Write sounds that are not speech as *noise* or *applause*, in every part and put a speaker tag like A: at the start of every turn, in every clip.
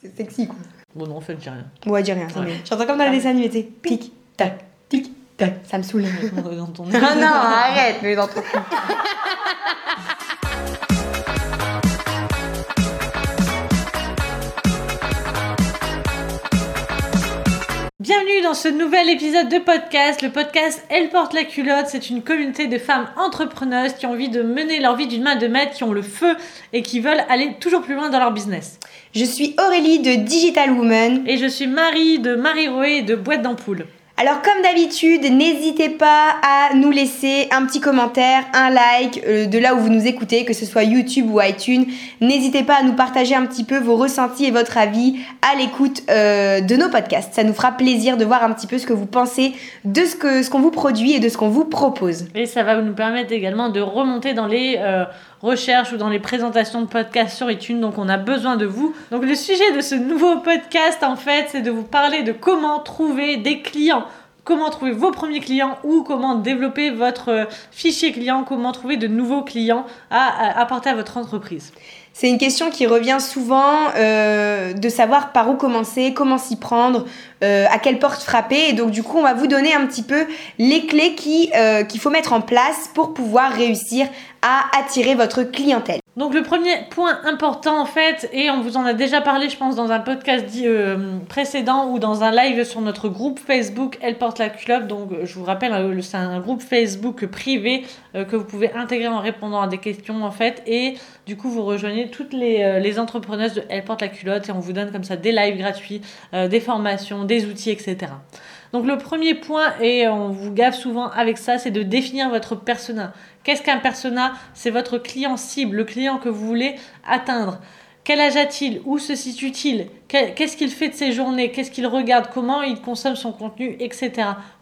A: C'est sexy quoi.
B: Bon, non, en fait, j'ai rien.
A: Ouais, dis rien, c'est
B: Ouais.
A: J'entends comme dans les dessins animés, tu sais. Tic, tac, tic, tac. Ça me saoule.
B: Dans ton *laughs*
A: Ah non, arrête, mais dans ton *laughs*
B: Bienvenue dans ce nouvel épisode de podcast. Le podcast Elle porte la culotte. C'est une communauté de femmes entrepreneuses qui ont envie de mener leur vie d'une main de maître, qui ont le feu et qui veulent aller toujours plus loin dans leur business.
A: Je suis Aurélie de Digital Woman.
B: Et je suis Marie de Marie Roé de Boîte d'Ampoule.
A: Alors comme d'habitude, n'hésitez pas à nous laisser un petit commentaire, un like euh, de là où vous nous écoutez, que ce soit YouTube ou iTunes. N'hésitez pas à nous partager un petit peu vos ressentis et votre avis à l'écoute euh, de nos podcasts. Ça nous fera plaisir de voir un petit peu ce que vous pensez de ce que ce qu'on vous produit et de ce qu'on vous propose.
B: Et ça va nous permettre également de remonter dans les euh, recherches ou dans les présentations de podcasts sur iTunes. Donc on a besoin de vous. Donc le sujet de ce nouveau podcast, en fait, c'est de vous parler de comment trouver des clients. Comment trouver vos premiers clients ou comment développer votre euh, fichier client, comment trouver de nouveaux clients à apporter à votre entreprise.
A: C'est une question qui revient souvent euh, de savoir par où commencer, comment s'y prendre, euh, à quelle porte frapper. Et donc du coup, on va vous donner un petit peu les clés euh, qu'il faut mettre en place pour pouvoir réussir à attirer votre clientèle.
B: Donc le premier point important en fait, et on vous en a déjà parlé je pense dans un podcast euh, précédent ou dans un live sur notre groupe Facebook Elle porte la culotte, donc je vous rappelle euh, c'est un groupe Facebook privé euh, que vous pouvez intégrer en répondant à des questions en fait, et du coup vous rejoignez toutes les, euh, les entrepreneuses de Elle porte la culotte et on vous donne comme ça des lives gratuits, des formations, des outils etc. Donc le premier point, et on vous gave souvent avec ça, c'est de définir votre persona. Qu'est-ce qu'un persona? C'est votre client cible, le client que vous voulez atteindre. Quel âge a-t-il? Où se situe-t-il? Qu'est-ce qu'il fait de ses journées? Qu'est-ce qu'il regarde? Comment il consomme son contenu? Etc.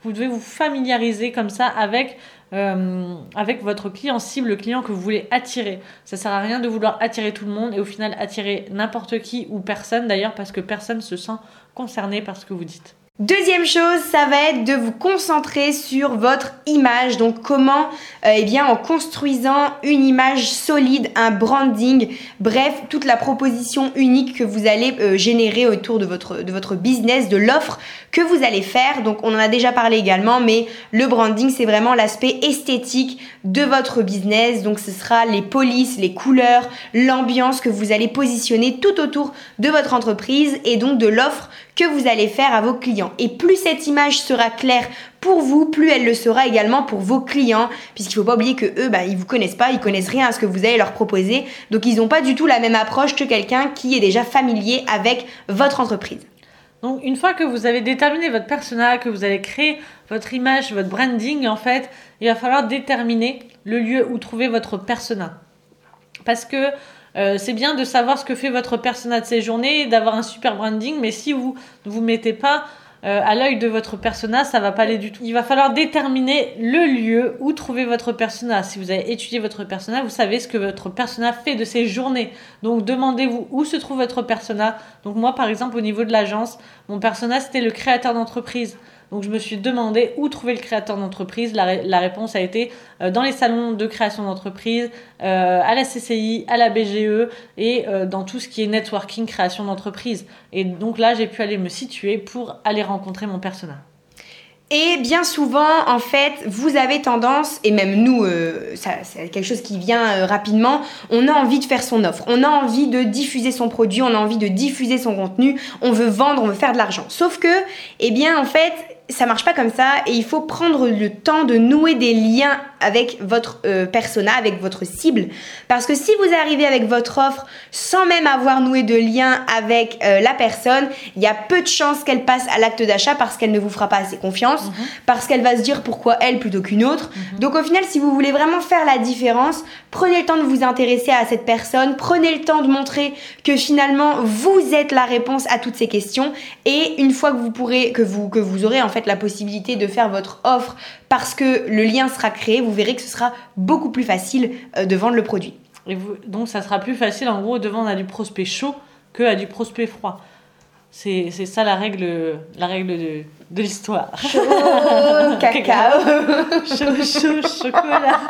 B: Vous devez vous familiariser comme ça avec, euh, avec votre client cible, le client que vous voulez attirer. Ça sert à rien de vouloir attirer tout le monde et au final attirer n'importe qui ou personne d'ailleurs parce que personne se sent concerné par ce que vous dites.
A: Deuxième chose, ça va être de vous concentrer sur votre image. Donc comment, euh, eh bien, en construisant une image solide, un branding, bref, toute la proposition unique que vous allez euh, générer autour de votre, de votre business, de l'offre que vous allez faire. Donc on en a déjà parlé également, mais le branding, c'est vraiment l'aspect esthétique de votre business. Donc ce sera les polices, les couleurs, l'ambiance que vous allez positionner tout autour de votre entreprise et donc de l'offre que vous allez faire à vos clients. Et plus cette image sera claire pour vous, plus elle le sera également pour vos clients, puisqu'il faut pas oublier que eux, bah, ils vous connaissent pas, ils connaissent rien à ce que vous allez leur proposer, donc ils n'ont pas du tout la même approche que quelqu'un qui est déjà familier avec votre entreprise.
B: Donc une fois que vous avez déterminé votre persona, que vous avez créé votre image, votre branding, en fait, il va falloir déterminer le lieu où trouver votre persona. Parce que euh, c'est bien de savoir ce que fait votre persona de ses journées, d'avoir un super branding, mais si vous ne vous mettez pas euh, à l'œil de votre persona, ça va pas aller du tout. Il va falloir déterminer le lieu où trouver votre persona. Si vous avez étudié votre persona, vous savez ce que votre persona fait de ses journées. Donc demandez-vous où se trouve votre persona. Donc moi par exemple au niveau de l'agence, mon persona c'était le créateur d'entreprise. Donc je me suis demandé où trouver le créateur d'entreprise. La, ré- la réponse a été euh, dans les salons de création d'entreprise, euh, à la CCI, à la BGE et euh, dans tout ce qui est networking, création d'entreprise. Et donc là, j'ai pu aller me situer pour aller rencontrer mon persona.
A: Et bien souvent, en fait, vous avez tendance, et même nous, c'est quelque chose qui vient rapidement, on a envie de faire son offre, on a envie de diffuser son produit, on a envie de diffuser son contenu, on veut vendre, on veut faire de l'argent. Sauf que, eh bien, en fait, ça marche pas comme ça et il faut prendre le temps de nouer des liens avec votre euh, persona, avec votre cible. Parce que si vous arrivez avec votre offre sans même avoir noué de lien avec euh, la personne, il y a peu de chances qu'elle passe à l'acte d'achat parce qu'elle ne vous fera pas assez confiance, parce qu'elle va se dire pourquoi elle plutôt qu'une autre. Donc au final, si vous voulez vraiment faire la différence, prenez le temps de vous intéresser à cette personne, prenez le temps de montrer que finalement vous êtes la réponse à toutes ces questions et une fois que vous pourrez que vous que vous aurez en fait la possibilité de faire votre offre parce que le lien sera créé, vous verrez que ce sera beaucoup plus facile euh, de vendre le produit.
B: Et vous, donc ça sera plus facile en gros de vendre à du prospect chaud que à du prospect froid. C'est c'est ça la règle, la règle de, de l'histoire.
A: Chaud, *laughs* cacao.
B: chaud, chaud, chocolat.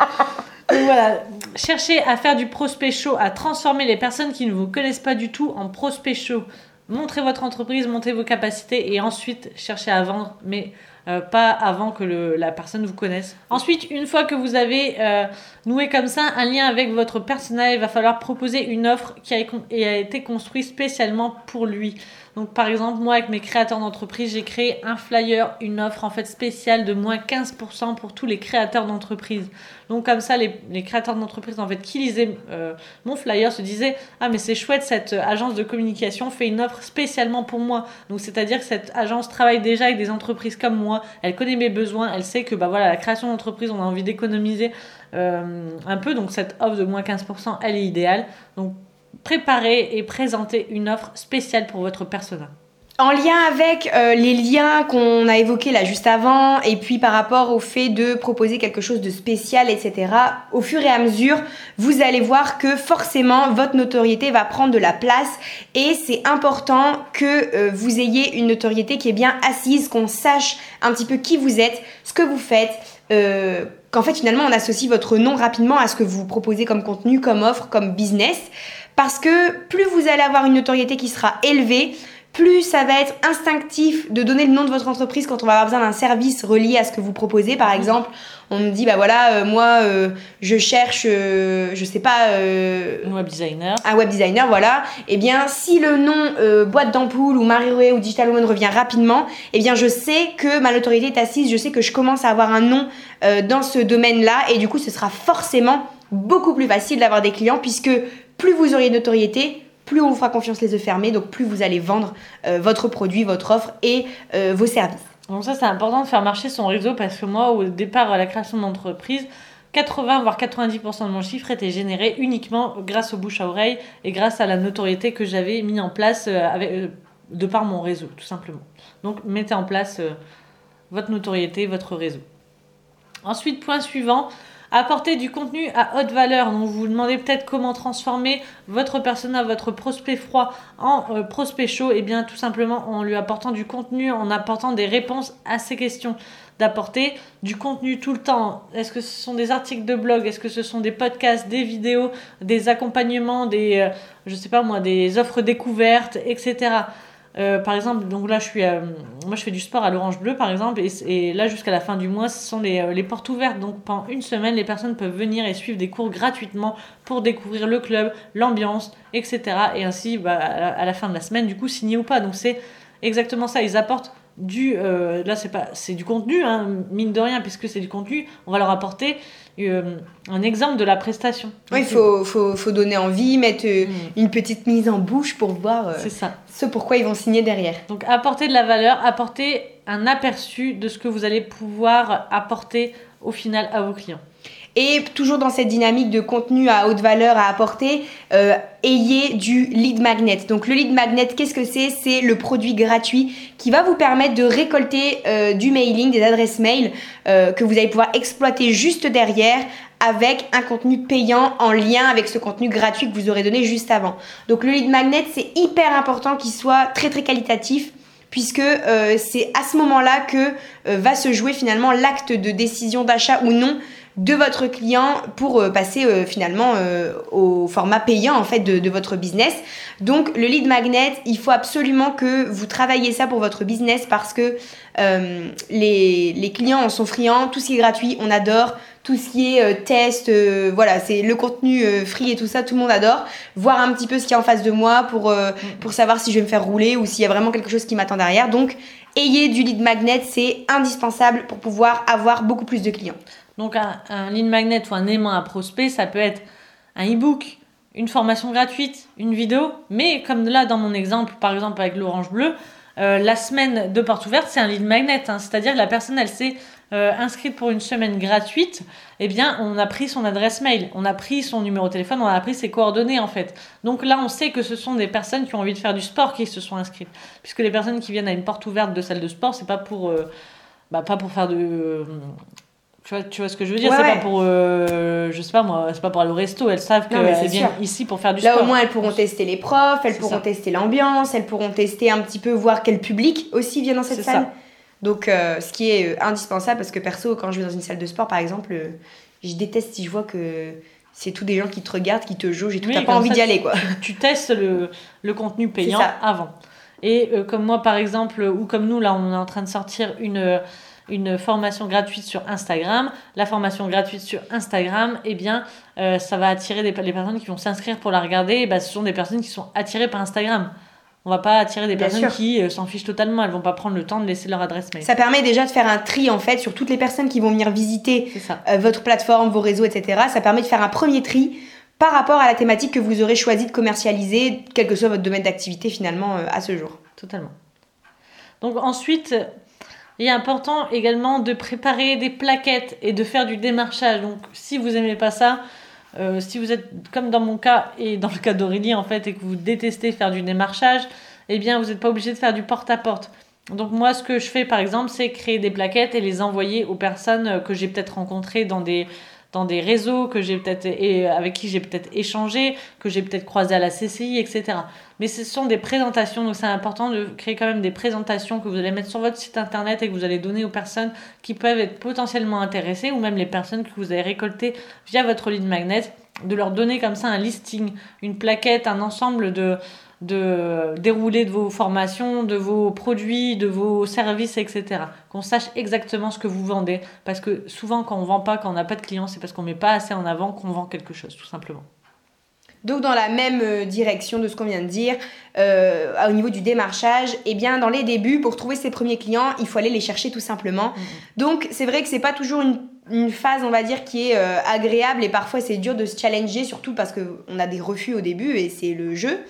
B: Donc voilà, cherchez à faire du prospect chaud, à transformer les personnes qui ne vous connaissent pas du tout en prospect chaud. Montrez votre entreprise, montez vos capacités et ensuite cherchez à vendre, mais euh, pas avant que la personne vous connaisse. Ensuite, une fois que vous avez euh, noué comme ça un lien avec votre personnel, il va falloir proposer une offre qui a été construite spécialement pour lui. Donc par exemple, moi avec mes créateurs d'entreprise, j'ai créé un flyer, une offre en fait spéciale de moins 15% pour tous les créateurs d'entreprise. Donc comme ça, les, créateurs d'entreprise en fait qui lisaient euh, mon flyer se disaient ah mais c'est chouette cette agence de communication fait une offre spécialement pour moi. Donc c'est-à-dire que cette agence travaille déjà avec des entreprises comme moi, elle connaît mes besoins, elle sait que bah voilà la création d'entreprise on a envie d'économiser euh, un peu donc cette offre de moins 15% elle est idéale. Donc préparer et présenter une offre spéciale pour votre persona.
A: En lien avec euh, les liens qu'on a évoqués là juste avant, et puis par rapport au fait de proposer quelque chose de spécial, etc., au fur et à mesure, vous allez voir que forcément votre notoriété va prendre de la place, et c'est important que euh, vous ayez une notoriété qui est bien assise, qu'on sache un petit peu qui vous êtes, ce que vous faites, euh, qu'en fait finalement on associe votre nom rapidement à ce que vous proposez comme contenu, comme offre, comme business. Parce que plus vous allez avoir une notoriété qui sera élevée, plus ça va être instinctif de donner le nom de votre entreprise quand on va avoir besoin d'un service relié à ce que vous proposez. Par exemple, on me dit, bah voilà, euh, moi, euh, je cherche, euh, je sais pas...
B: un web designer.
A: Un web designer, voilà. Eh bien, si le nom boîte d'ampoule ou Marie ou Digital Woman revient rapidement, eh bien, je sais que ma notoriété est assise, je sais que je commence à avoir un nom dans ce domaine-là. Et du coup, ce sera forcément beaucoup plus facile d'avoir des clients puisque plus vous auriez de notoriété, plus on vous fera confiance les yeux fermés, donc plus vous allez vendre euh, votre produit, votre offre et euh, vos services.
B: Donc ça, c'est important de faire marcher son réseau parce que moi, au départ, à la création de mon entreprise, 80 voire 90% de mon chiffre était généré uniquement grâce au bouche à oreille et grâce à la notoriété que j'avais mis en place euh, de par mon réseau, tout simplement. Donc mettez en place votre notoriété, votre réseau. Ensuite, point suivant, apporter du contenu à haute valeur. Donc vous vous demandez peut-être comment transformer votre persona, votre prospect froid en euh, prospect chaud. Et eh bien tout simplement en lui apportant du contenu, en apportant des réponses à ces questions. D'apporter du contenu tout le temps. Est-ce que ce sont des articles de blog? Est-ce que ce sont des podcasts, des vidéos, des accompagnements, des, euh, je sais pas moi, des offres découvertes, etc. Euh, par exemple, donc là, je suis, euh, moi, je fais du sport à l'Orange Bleu, par exemple, et, là, jusqu'à la fin du mois, ce sont les, euh, les, portes ouvertes. Donc, pendant une semaine, les personnes peuvent venir et suivre des cours gratuitement pour découvrir le club, l'ambiance, etc. Et ainsi, bah, à, la, fin de la semaine, du coup, signer ou pas. Donc, c'est exactement ça. Ils apportent du, là, c'est pas, c'est du contenu, hein, mine de rien, puisque c'est du contenu. On va leur apporter euh, un exemple de la prestation.
A: Oui, il faut, faut, faut, donner envie, mettre euh, mm. une petite mise en bouche pour voir euh,
B: ça.
A: ce pourquoi ils vont signer derrière.
B: Donc apporter de la valeur, apporter un aperçu de ce que vous allez pouvoir apporter au final à vos clients.
A: Et toujours dans cette dynamique de contenu à haute valeur à apporter, euh, ayez du lead magnet. Donc le lead magnet, qu'est-ce que c'est? C'est le produit gratuit qui va vous permettre de récolter euh, du mailing, des adresses mail euh, que vous allez pouvoir exploiter juste derrière avec un contenu payant en lien avec ce contenu gratuit que vous aurez donné juste avant. Donc le lead magnet, c'est hyper important qu'il soit très très qualitatif puisque c'est à ce moment-là que va se jouer finalement l'acte de décision d'achat ou non de votre client pour euh, passer euh, finalement euh, au format payant en fait de, votre business. Donc le lead magnet, il faut absolument que vous travaillez ça pour votre business parce que les, les, clients en sont friands, tout ce qui est gratuit, on adore, tout ce qui est test, voilà, c'est le contenu free et tout ça, tout le monde adore. Voir un petit peu ce qu'il y a en face de moi pour, pour savoir si je vais me faire rouler ou s'il y a vraiment quelque chose qui m'attend derrière. Donc ayez du lead magnet, c'est indispensable pour pouvoir avoir beaucoup plus de clients.
B: Donc un, lead magnet ou un aimant à prospect, ça peut être un e-book, une formation gratuite, une vidéo, mais comme là dans mon exemple, par exemple avec l'orange bleu, euh, la semaine de porte ouverte, c'est un lead magnet, hein. c'est-à-dire que la personne, elle s'est euh, inscrite pour une semaine gratuite, eh bien, on a pris son adresse mail, on a pris son numéro de téléphone, on a pris ses coordonnées en fait. Donc là, on sait que ce sont des personnes qui ont envie de faire du sport qui se sont inscrites, puisque les personnes qui viennent à une porte ouverte de salle de sport, c'est pas pour, euh, bah, pas pour faire de tu vois, tu vois ce que je veux dire? C'est pas pour, euh, je sais pas moi, c'est pas pour aller au resto. Elles savent qu'elles viennent ici pour faire du
A: Là,
B: sport.
A: Là, au moins, elles pourront tester les profs, elles pourront tester l'ambiance, elles pourront tester un petit peu, voir quel public aussi vient dans cette salle. Ça. Donc, euh, ce qui est euh, indispensable, parce que perso, quand je vais dans une salle de sport, par exemple, je déteste si je vois que c'est tous des gens qui te regardent, qui te jaugent et tout. T'as pas envie d'y aller, quoi. *laughs*
B: Tu, testes le, le contenu payant avant. Et euh, comme moi, par exemple, ou comme nous, là, on est en train de sortir une, une formation gratuite sur Instagram. La formation gratuite sur Instagram, eh bien, euh, ça va attirer des, les personnes qui vont s'inscrire pour la regarder. Et bah, ce sont des personnes qui sont attirées par Instagram. On va pas attirer des
A: Bien
B: personnes
A: sûr.
B: qui euh, s'en fichent totalement. Elles vont pas prendre le temps de laisser leur adresse mail.
A: Ça permet déjà de faire un tri en fait sur toutes les personnes qui vont venir visiter euh, votre plateforme, vos réseaux, etc. Ça permet de faire un premier tri par rapport à la thématique que vous aurez choisi de commercialiser, quel que soit votre domaine d'activité finalement euh, à ce jour.
B: Totalement. Donc ensuite, il est important également de préparer des plaquettes et de faire du démarchage. Donc si vous aimez pas ça, euh, si vous êtes comme dans mon cas et dans le cas d'Aurélie en fait et que vous détestez faire du démarchage, eh bien vous n'êtes pas obligé de faire du porte-à-porte. Donc moi ce que je fais par exemple c'est créer des plaquettes et les envoyer aux personnes euh, que j'ai peut-être rencontrées dans des dans des réseaux que j'ai peut-être et avec qui j'ai peut-être échangé, que j'ai peut-être croisé à la CCI, etc. Mais ce sont des présentations, donc c'est important de créer quand même des présentations que vous allez mettre sur votre site internet et que vous allez donner aux personnes qui peuvent être potentiellement intéressées ou même les personnes que vous avez récoltées via votre lead magnet, de leur donner comme ça un listing, une plaquette, un ensemble de, de déroulé de vos formations, de vos produits, de vos services, etc. Qu'on sache exactement ce que vous vendez. Parce que souvent, quand on vend pas, quand on n'a pas de clients, c'est parce qu'on met pas assez en avant qu'on vend quelque chose, tout simplement.
A: Donc dans la même euh, direction de ce qu'on vient de dire, euh, au niveau du démarchage, eh bien dans les débuts, pour trouver ses premiers clients, il faut aller les chercher tout simplement. Donc c'est vrai que c'est pas toujours une, une phase, on va dire, qui est euh, agréable et parfois c'est dur de se challenger, surtout parce qu'on a des refus au début et c'est le jeu.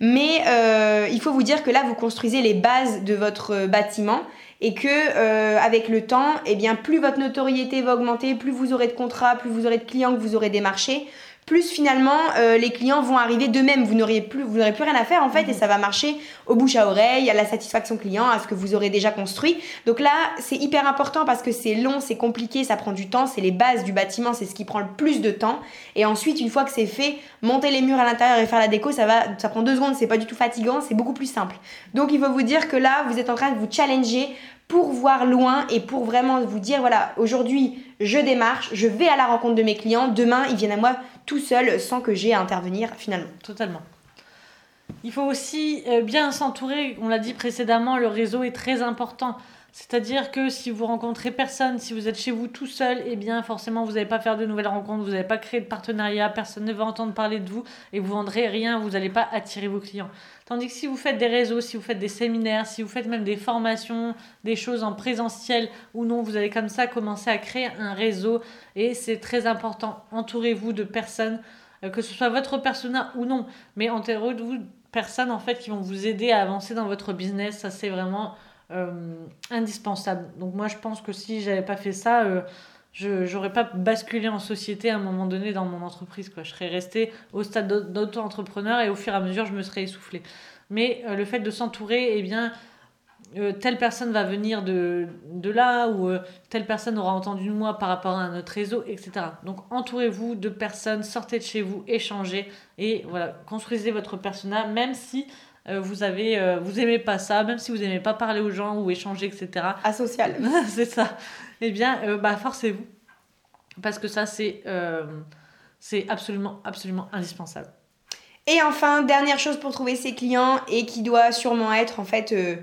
A: Mais euh, il faut vous dire que là, vous construisez les bases de votre euh, bâtiment et que euh, avec le temps, eh bien, plus votre notoriété va augmenter, plus vous aurez de contrats, plus vous aurez de clients que vous aurez démarchés, plus finalement euh, les clients vont arriver d'eux-mêmes. Vous n'aurez plus, vous n'aurez plus rien à faire en fait et ça va marcher au bouche à oreille, à la satisfaction client, à ce que vous aurez déjà construit. Donc là, c'est hyper important parce que c'est long, c'est compliqué, ça prend du temps, c'est les bases du bâtiment, c'est ce qui prend le plus de temps. Et ensuite, une fois que c'est fait, monter les murs à l'intérieur et faire la déco, ça va, ça prend deux secondes, c'est pas du tout fatigant, c'est beaucoup plus simple. Donc il faut vous dire que là, vous êtes en train de vous challenger pour voir loin et pour vraiment vous dire voilà, aujourd'hui, je démarche, je vais à la rencontre de mes clients, demain, ils viennent à moi tout seuls sans que j'ai à intervenir finalement.
B: Totalement. Il faut aussi euh, bien s'entourer, on l'a dit précédemment, le réseau est très important. C'est-à-dire que si vous rencontrez personne, si vous êtes chez vous tout seul, eh bien forcément vous n'allez pas faire de nouvelles rencontres, vous n'allez pas créer de partenariat, personne ne va entendre parler de vous et vous vendrez rien, vous n'allez pas attirer vos clients. Tandis que si vous faites des réseaux, si vous faites des séminaires, si vous faites même des formations, des choses en présentiel ou non, vous allez comme ça commencer à créer un réseau et c'est très important. Entourez-vous de personnes, euh, que ce soit votre persona ou non, mais entourez-vous de personnes en fait qui vont vous aider à avancer dans votre business. Ça c'est vraiment indispensable. Donc moi je pense que si j'avais pas fait ça, euh, je j'aurais pas basculé en société à un moment donné dans mon entreprise. Quoi. Je serais restée au stade d'au- d'auto-entrepreneur et au fur et à mesure je me serais essoufflée. Mais euh, le fait de s'entourer, eh bien, euh, telle personne va venir de, de là ou euh, telle personne aura entendu de moi par rapport à notre réseau, etc. Donc entourez-vous de personnes, sortez de chez vous, échangez et voilà, construisez votre persona, même si euh, vous avez, euh, vous aimez pas ça, même si vous aimez pas parler aux gens ou échanger, etc.
A: Asocial. *laughs*
B: c'est ça. Eh bien, euh, bah, forcez-vous. Parce que ça, c'est euh, c'est absolument, absolument indispensable.
A: Et enfin, dernière chose pour trouver ses clients et qui doit sûrement être en fait, euh,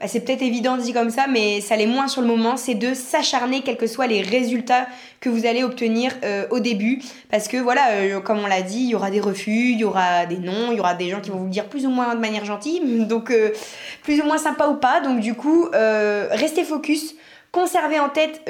A: bah, c'est peut-être évident dit comme ça, mais ça l'est moins sur le moment, c'est de s'acharner quels que soient les résultats que vous allez obtenir euh, au début. Parce que voilà, euh, comme on l'a dit, il y aura des refus, il y aura des noms, il y aura des gens qui vont vous dire plus ou moins de manière gentille, *laughs* donc euh, plus ou moins sympa ou pas. Donc du coup, restez focus. Conservez en tête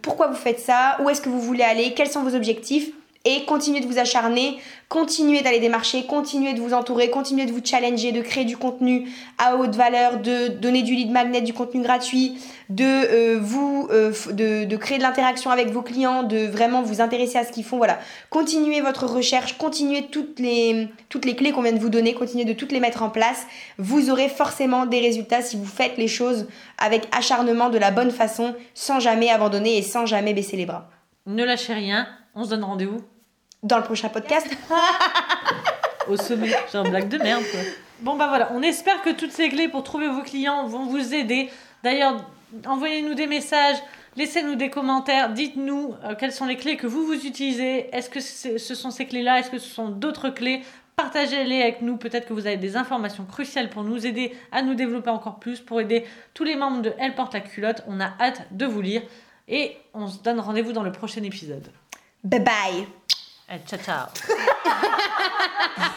A: pourquoi vous faites ça, où est-ce que vous voulez aller, quels sont vos objectifs et continuez de vous acharner, continuez d'aller démarcher, continuez de vous entourer, continuez de vous challenger, de créer du contenu à haute valeur, de donner du lead magnet, du contenu gratuit, de euh, vous euh, de, de créer de l'interaction avec vos clients, de vraiment vous intéresser à ce qu'ils font. Voilà, continuez votre recherche, continuez toutes les toutes les clés qu'on vient de vous donner, continuez de toutes les mettre en place. Vous aurez forcément des résultats si vous faites les choses avec acharnement, de la bonne façon, sans jamais abandonner et sans jamais baisser les bras.
B: Ne lâchez rien, on se donne rendez-vous
A: Dans le prochain podcast.
B: au sommet. Genre blague de merde quoi. Bon bah voilà, on espère que toutes ces clés pour trouver vos clients vont vous aider. D'ailleurs, envoyez-nous des messages, laissez-nous des commentaires, dites-nous euh, quelles sont les clés que vous vous utilisez. Est-ce que ce sont ces clés-là? Est-ce que ce sont d'autres clés? Partagez-les avec nous. Peut-être que vous avez des informations cruciales pour nous aider à nous développer encore plus, pour aider tous les membres de Elle porte la culotte. On a hâte de vous lire. Et on se donne rendez-vous dans le prochain épisode.
A: Bye bye.
B: Eh, ciao ciao. *laughs*